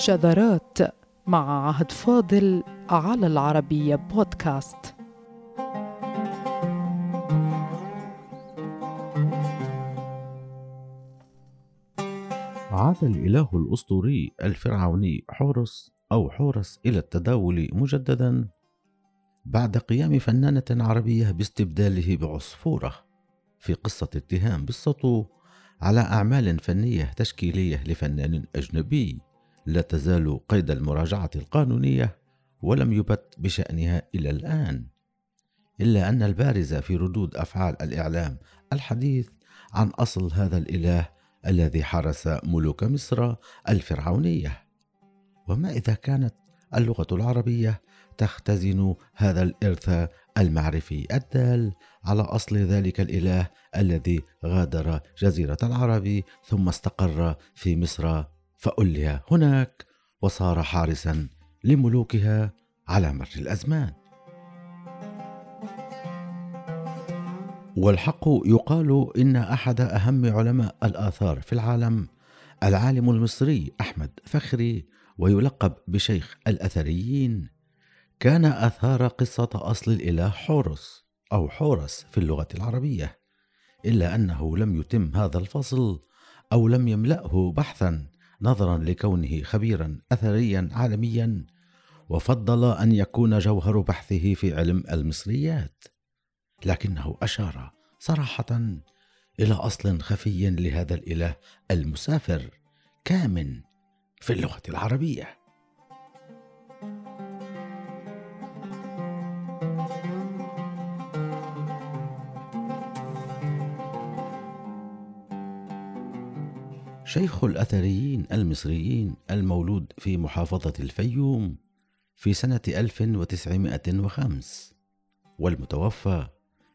شذرات مع عهد فاضل على العربية بودكاست. عاد الإله الأسطوري الفرعوني حورس أو حورس إلى التداول مجددا بعد قيام فنانة عربية باستبداله بعصفورة في قصة اتهام بالسطو على أعمال فنية تشكيلية لفنان أجنبي. لا تزال قيد المراجعة القانونية ولم يبت بشأنها إلى الآن إلا أن البارز في ردود أفعال الإعلام الحديث عن أصل هذا الإله الذي حرس ملوك مصر الفرعونية. وما إذا كانت اللغة العربية تختزن هذا الإرث المعرفي الدال على أصل ذلك الإله الذي غادر جزيرة العرب ثم استقر في مصر فألي هناك وصار حارسا لملوكها على مر الأزمان. والحق يقال إن أحد أهم علماء الآثار في العالم العالم المصري أحمد فخري ويلقب بشيخ الأثريين. كان أثار قصة أصل الإله حورس أو حورس في اللغة العربية إلا أنه لم يتم هذا الفصل أو لم يملأه بحثا. نظرا لكونه خبيرا أثريا عالميا وفضل أن يكون جوهر بحثه في علم المصريات. لكنه أشار صراحة إلى أصل خفي لهذا الإله المسافر كامن في اللغة العربية. شيخ الأثريين المصريين المولود في محافظة الفيوم في سنة 1905 والمتوفى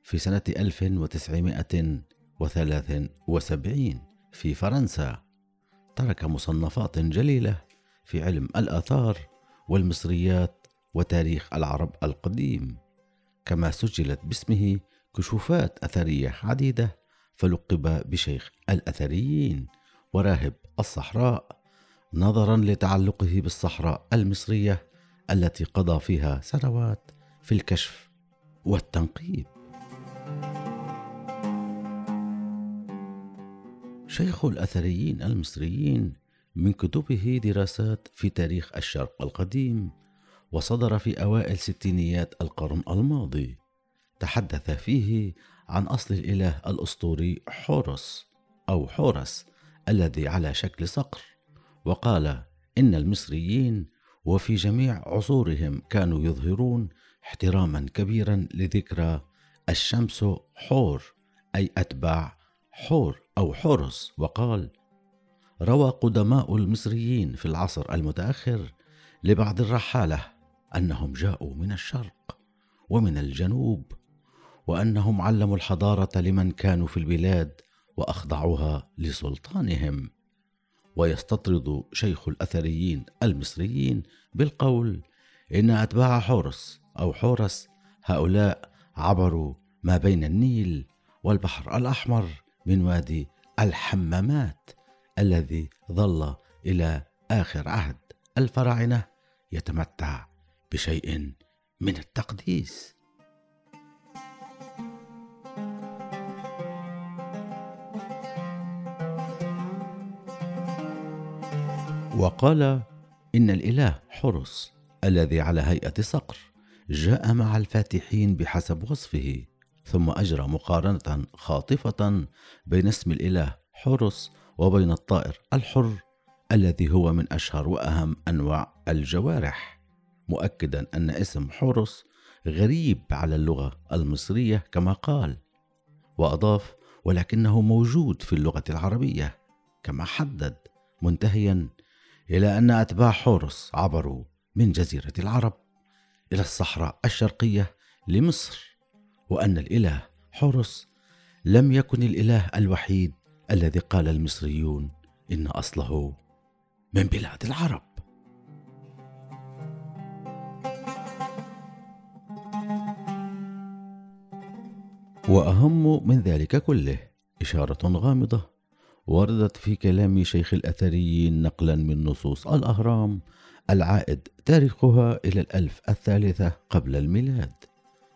في سنة 1973 في فرنسا. ترك مصنفات جليلة في علم الآثار والمصريات وتاريخ العرب القديم. كما سجلت باسمه كشوفات أثرية عديدة فلقب بشيخ الأثريين وراهب الصحراء نظرا لتعلقه بالصحراء المصرية التي قضى فيها سنوات في الكشف والتنقيب. شيخ الأثريين المصريين من كتبه دراسات في تاريخ الشرق القديم وصدر في أوائل ستينيات القرن الماضي. تحدث فيه عن أصل الإله الأسطوري حورس أو حورس الذي على شكل صقر. وقال إن المصريين وفي جميع عصورهم كانوا يظهرون احتراما كبيرا لذكرى الشمس حور أي أتباع حور أو حورس وقال روى قدماء المصريين في العصر المتأخر لبعض الرحالة أنهم جاءوا من الشرق ومن الجنوب وأنهم علموا الحضارة لمن كانوا في البلاد وأخضعوها لسلطانهم. ويستطرد شيخ الأثريين المصريين بالقول إن أتباع حورس أو حورس هؤلاء عبروا ما بين النيل والبحر الأحمر من وادي الحمامات الذي ظل إلى آخر عهد الفراعنة يتمتع بشيء من التقديس. وقال إن الإله حرس الذي على هيئة صقر جاء مع الفاتحين بحسب وصفه ثم أجرى مقارنة خاطفة بين اسم الإله حرس وبين الطائر الحر الذي هو من أشهر وأهم أنواع الجوارح مؤكدا أن اسم حرس غريب على اللغة المصرية كما قال وأضاف ولكنه موجود في اللغة العربية كما حدد منتهيا إلى أن أتباع حورس عبروا من جزيرة العرب إلى الصحراء الشرقية لمصر وأن الإله حورس لم يكن الإله الوحيد الذي قال المصريون إن أصله من بلاد العرب. وأهم من ذلك كله إشارة غامضة وردت في كلام شيخ الأثريين نقلا من نصوص الأهرام العائد تاريخها إلى الألف الثالثة قبل الميلاد.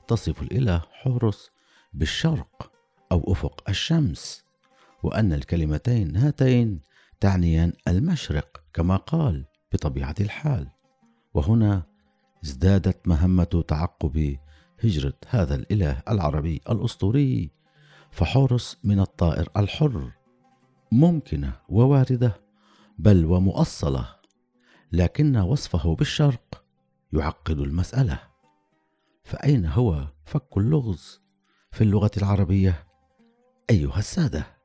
تصف الإله حورس بالشرق أو أفق الشمس وأن الكلمتين هاتين تعنيان المشرق كما قال بطبيعة الحال. وهنا ازدادت مهمة تعقب هجرة هذا الإله العربي الأسطوري فحورس من الطائر الحر ممكنة وواردة بل ومؤصلة لكن وصفه بالشرق يعقد المسألة. فأين هو فك اللغز في اللغة العربية أيها السادة؟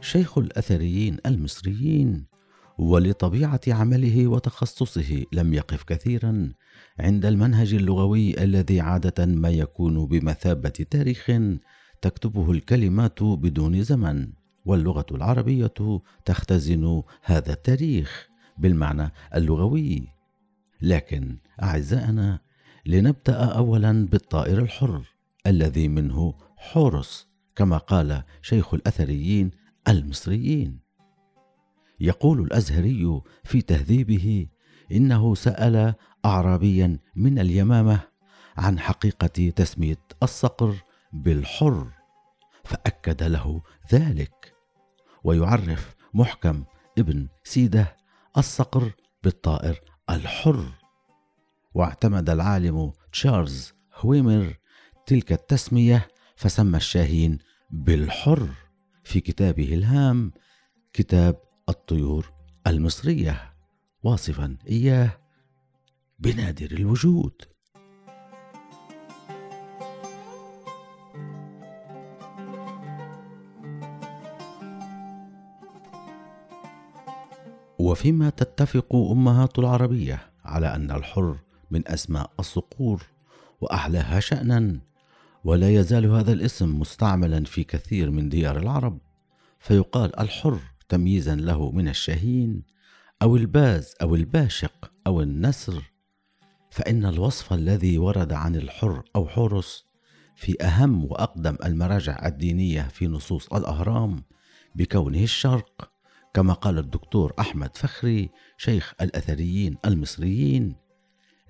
شيخ الأثريين المصريين ولطبيعة عمله وتخصصه لم يقف كثيرا عند المنهج اللغوي الذي عادة ما يكون بمثابة تاريخ تكتبه الكلمات بدون زمن واللغة العربية تختزن هذا التاريخ بالمعنى اللغوي. لكن أعزائنا لنبدأ أولا بالطائر الحر الذي منه حورس كما قال شيخ الأثريين المصريين. يقول الأزهري في تهذيبه إنه سأل اعرابيا من اليمامة عن حقيقة تسميه الصقر بالحر فأكد له ذلك. ويعرف محكم ابن سيدة الصقر بالطائر الحر. واعتمد العالم تشارلز هويمر تلك التسمية فسمى الشاهين بالحر. في كتابه الهام كتاب الطيور المصرية. واصفا إياه بنادر الوجود. وفيما تتفق أمهات العربية على أن الحر من أسماء الصقور واعلاها شانا ولا يزال هذا الاسم مستعملا في كثير من ديار العرب فيقال الحر تمييزا له من الشهين أو الباز أو الباشق أو النسر فإن الوصف الذي ورد عن الحر أو حورس في أهم وأقدم المراجع الدينية في نصوص الأهرام بكونه الشرق كما قال الدكتور أحمد فخري شيخ الأثريين المصريين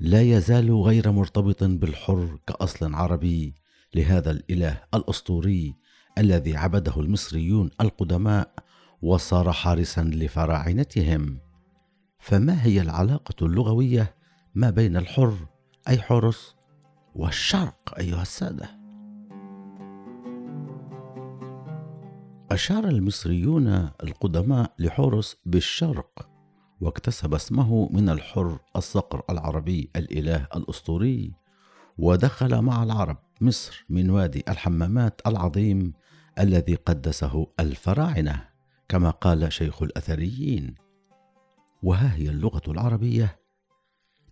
لا يزال غير مرتبط بالحر كأصل عربي لهذا الإله الأسطوري الذي عبده المصريون القدماء وصار حارسا لفراعنتهم. فما هي العلاقة اللغوية ما بين الحر أي حرس والشرق أيها السادة؟ أشار المصريون القدماء لحورس بالشرق واكتسب اسمه من الحر الصقر العربي الإله الأسطوري ودخل مع العرب مصر من وادي الحمامات العظيم الذي قدسه الفراعنة. كما قال شيخ الأثريين. وها هي اللغة العربية.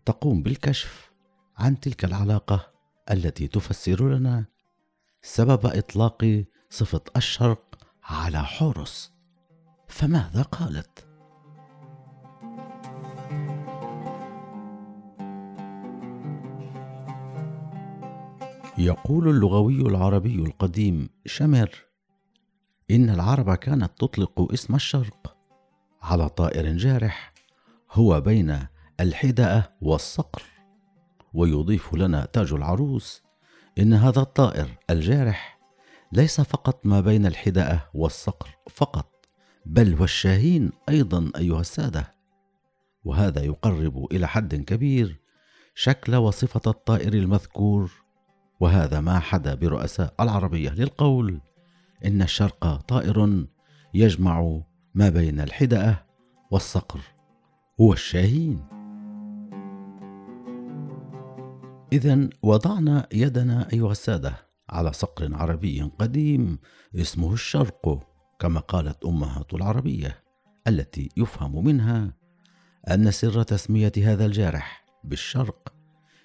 تقوم بالكشف عن تلك العلاقة التي تفسر لنا سبب إطلاق صفة الشرق على حورس. فماذا قالت؟ يقول اللغوي العربي القديم شمر إن العرب كانت تطلق اسم الشرق على طائر جارح هو بين الحدأة والصقر ويضيف لنا تاج العروس إن هذا الطائر الجارح ليس فقط ما بين الحدأة والصقر فقط بل والشاهين أيضا أيها السادة. وهذا يقرب إلى حد كبير شكل وصفة الطائر المذكور وهذا ما حدا برؤساء العربية للقول إن الشرق طائر يجمع ما بين الحدأة والصقر هو الشاهين. إذا وضعنا يدنا أيها السادة على صقر عربي قديم اسمه الشرق كما قالت أمهات العربية التي يفهم منها أن سر تسمية هذا الجارح بالشرق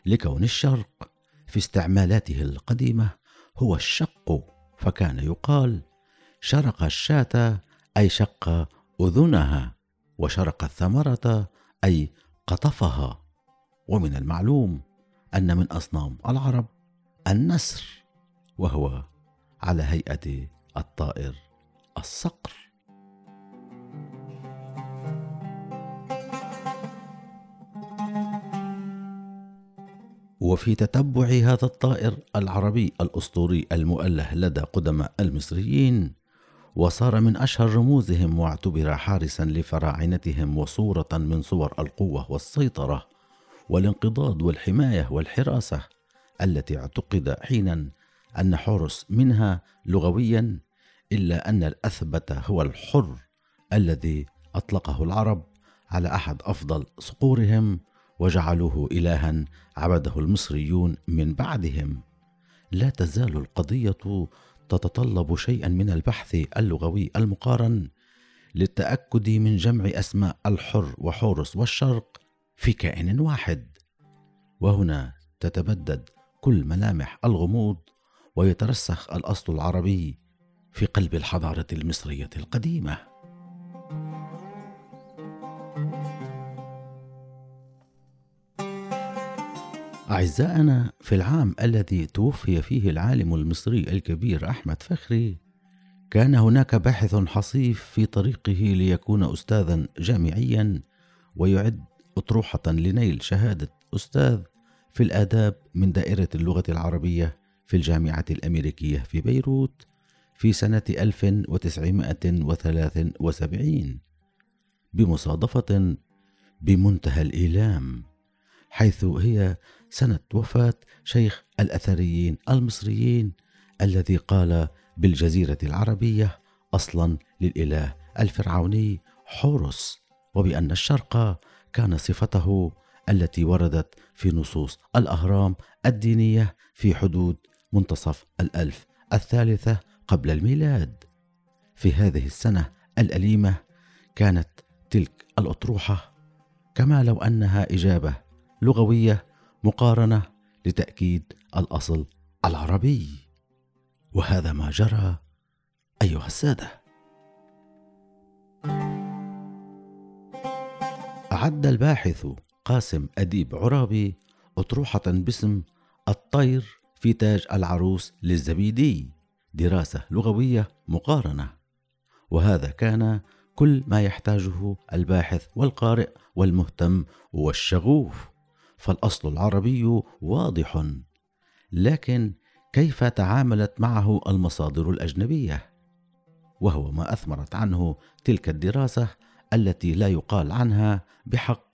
لكون الشرق في استعمالاته القديمة هو الشق. فكان يقال شرق الشاة أي شق أذنها وشرق الثمرة أي قطفها. ومن المعلوم أن من أصنام العرب النسر وهو على هيئة الطائر الصقر. وفي تتبع هذا الطائر العربي الأسطوري المؤله لدى قدماء المصريين وصار من أشهر رموزهم واعتبر حارسا لفراعنتهم وصورة من صور القوة والسيطرة والانقضاض والحماية والحراسة التي اعتقد حينا أن حورس منها لغويا إلا أن الأثبت هو الحر الذي أطلقه العرب على أحد أفضل صقورهم وجعلوه إلها عبده المصريون من بعدهم. لا تزال القضية تتطلب شيئا من البحث اللغوي المقارن للتأكد من جمع أسماء الحر وحورس والشرق في كائن واحد. وهنا تتبدد كل ملامح الغموض ويترسخ الأصل العربي في قلب الحضارة المصرية القديمة. أعزائنا في العام الذي توفي فيه العالم المصري الكبير أحمد فخري كان هناك باحث حصيف في طريقه ليكون أستاذا جامعيا ويعد أطروحة لنيل شهادة أستاذ في الآداب من دائرة اللغة العربية في الجامعة الأمريكية في بيروت في سنة 1973 بمصادفة بمنتهى الإيلام حيث هي سنة وفاة شيخ الأثريين المصريين الذي قال بالجزيرة العربية أصلا للإله الفرعوني حورس وبأن الشرق كان صفته التي وردت في نصوص الأهرام الدينية في حدود منتصف الألف الثالثة قبل الميلاد. في هذه السنة الأليمة كانت تلك الأطروحة كما لو أنها إجابة لغوية مقارنة لتأكيد الأصل العربي. وهذا ما جرى أيها السادة. أعد الباحث قاسم أديب عرابي أطروحة باسم الطير في تاج العروس للزبيدي دراسة لغوية مقارنة. وهذا كان كل ما يحتاجه الباحث والقارئ والمهتم والشغوف. فالأصل العربي واضح. لكن كيف تعاملت معه المصادر الأجنبية؟ وهو ما أثمرت عنه تلك الدراسة التي لا يقال عنها بحق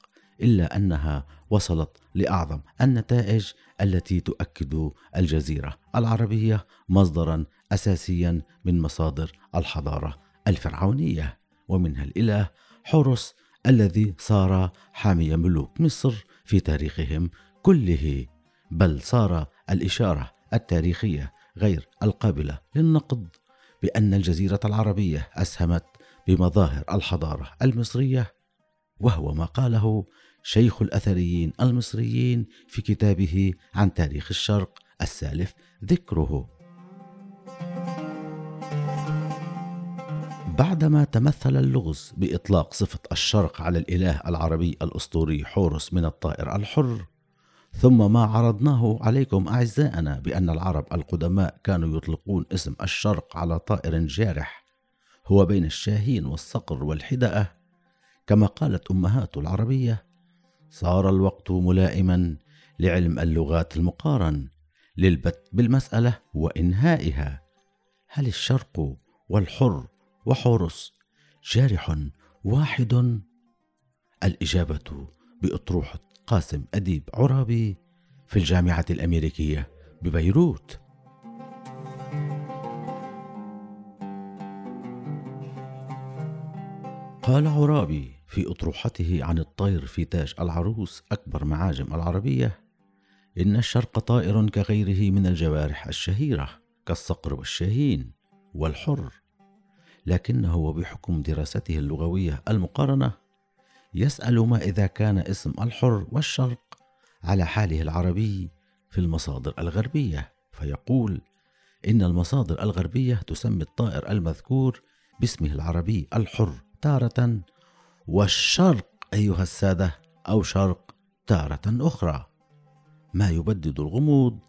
إلا أنها وصلت لأعظم النتائج التي تؤكد الجزيرة العربية مصدرا اساسيا من مصادر الحضارة الفرعونية. ومنها الإله حورس الذي صار حامي ملوك مصر في تاريخهم كله بل صار الإشارة التاريخية غير القابلة للنقد بأن الجزيرة العربية أسهمت بمظاهر الحضارة المصرية وهو ما قاله شيخ الأثريين المصريين في كتابه عن تاريخ الشرق السالف ذكره. بعدما تمثل اللغز بإطلاق صفة الشرق على الإله العربي الأسطوري حورس من الطائر الحر. ثم ما عرضناه عليكم أعزائنا بأن العرب القدماء كانوا يطلقون اسم الشرق على طائر جارح هو بين الشاهين والصقر والحدأة كما قالت أمهات العربية صار الوقت ملائما لعلم اللغات المقارن للبت بالمسألة وإنهائها. هل الشرق والحر وحورس جارح واحد. الإجابة بأطروحة قاسم أديب عرابي في الجامعة الأمريكية ببيروت. قال عرابي في أطروحته عن الطير في تاج العروس أكبر معاجم العربية إن الشرق طائر كغيره من الجوارح الشهيرة كالصقر والشاهين والحر. لكنه وبحكم دراسته اللغوية المقارنة يسأل ما إذا كان اسم الحر والشرق على حاله العربي في المصادر الغربية فيقول إن المصادر الغربية تسمي الطائر المذكور باسمه العربي الحر تارة والشرق أيها السادة أو شرق تارة أخرى. ما يبدد الغموض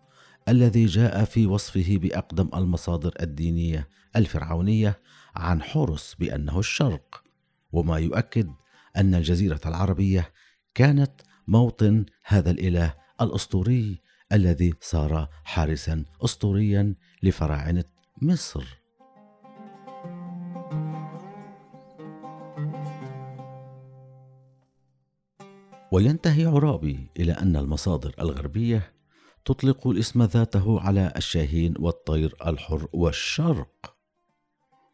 الذي جاء في وصفه بأقدم المصادر الدينية الفرعونية عن حورس بأنه الشرق وما يؤكد أن الجزيرة العربية كانت موطن هذا الإله الأسطوري الذي صار حارسا اسطوريا لفراعنة مصر. وينتهي عرابي إلى أن المصادر الغربية تطلق الاسم ذاته على الشاهين والطير الحر والشرق.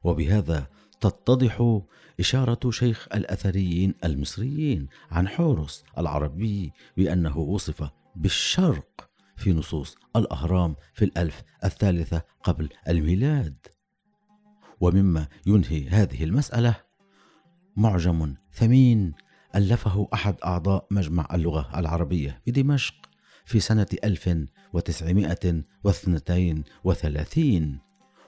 وبهذا تتضح إشارة شيخ الأثريين المصريين عن حورس العربي بأنه وصف بالشرق في نصوص الأهرام في الألف الثالثة قبل الميلاد. ومما ينهي هذه المسألة معجم ثمين ألفه أحد أعضاء مجمع اللغة العربية بدمشق في سنة 1932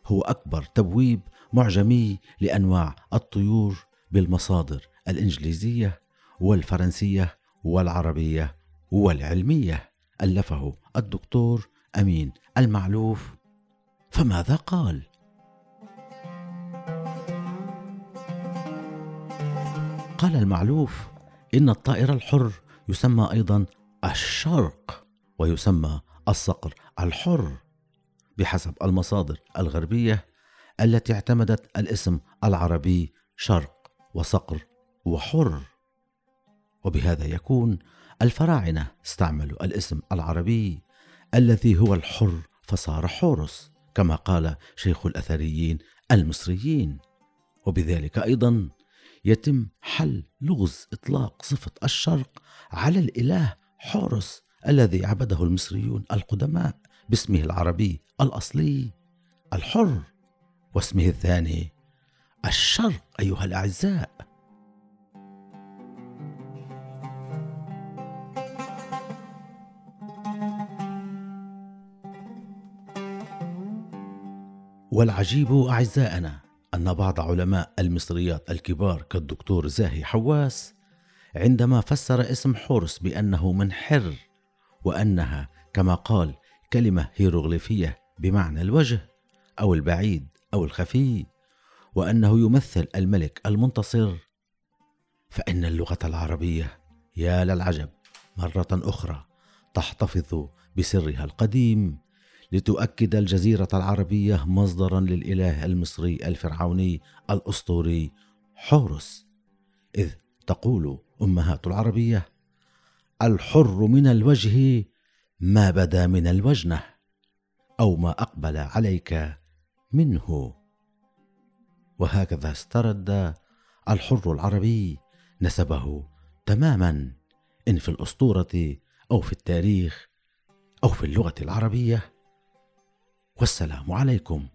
هو أكبر تبويب معجمي لأنواع الطيور بالمصادر الإنجليزية والفرنسية والعربية والعلمية ألفه الدكتور أمين المعلوف فماذا قال؟ قال المعلوف إن الطائر الحر يسمى أيضا الشرق ويسمى الصقر الحر بحسب المصادر الغربية التي اعتمدت الاسم العربي شرق وصقر وحر. وبهذا يكون الفراعنة استعملوا الاسم العربي الذي هو الحر فصار حورس كما قال شيخ الأثريين المصريين. وبذلك أيضا يتم حل لغز إطلاق صفة الشرق على الإله حورس الذي عبده المصريون القدماء باسمه العربي الأصلي الحر. واسمه الثاني. الشرق أيها الأعزاء. والعجيب أعزائنا أن بعض علماء المصريات الكبار كالدكتور زاهي حواس عندما فسر اسم حورس بأنه من حر وأنها كما قال كلمة هيروغليفية بمعنى الوجه أو البعيد أو الخفي وأنه يمثل الملك المنتصر. فإن اللغة العربية يا للعجب مرة أخرى تحتفظ بسرها القديم لتؤكد الجزيرة العربية مصدرا للإله المصري الفرعوني الأسطوري حورس إذ تقول أمهات العربية الحر من الوجه ما بدا من الوجنة أو ما أقبل عليك منه. وهكذا استرد الحر العربي نسبه تماما إن في الأسطورة أو في التاريخ أو في اللغة العربية. والسلام عليكم.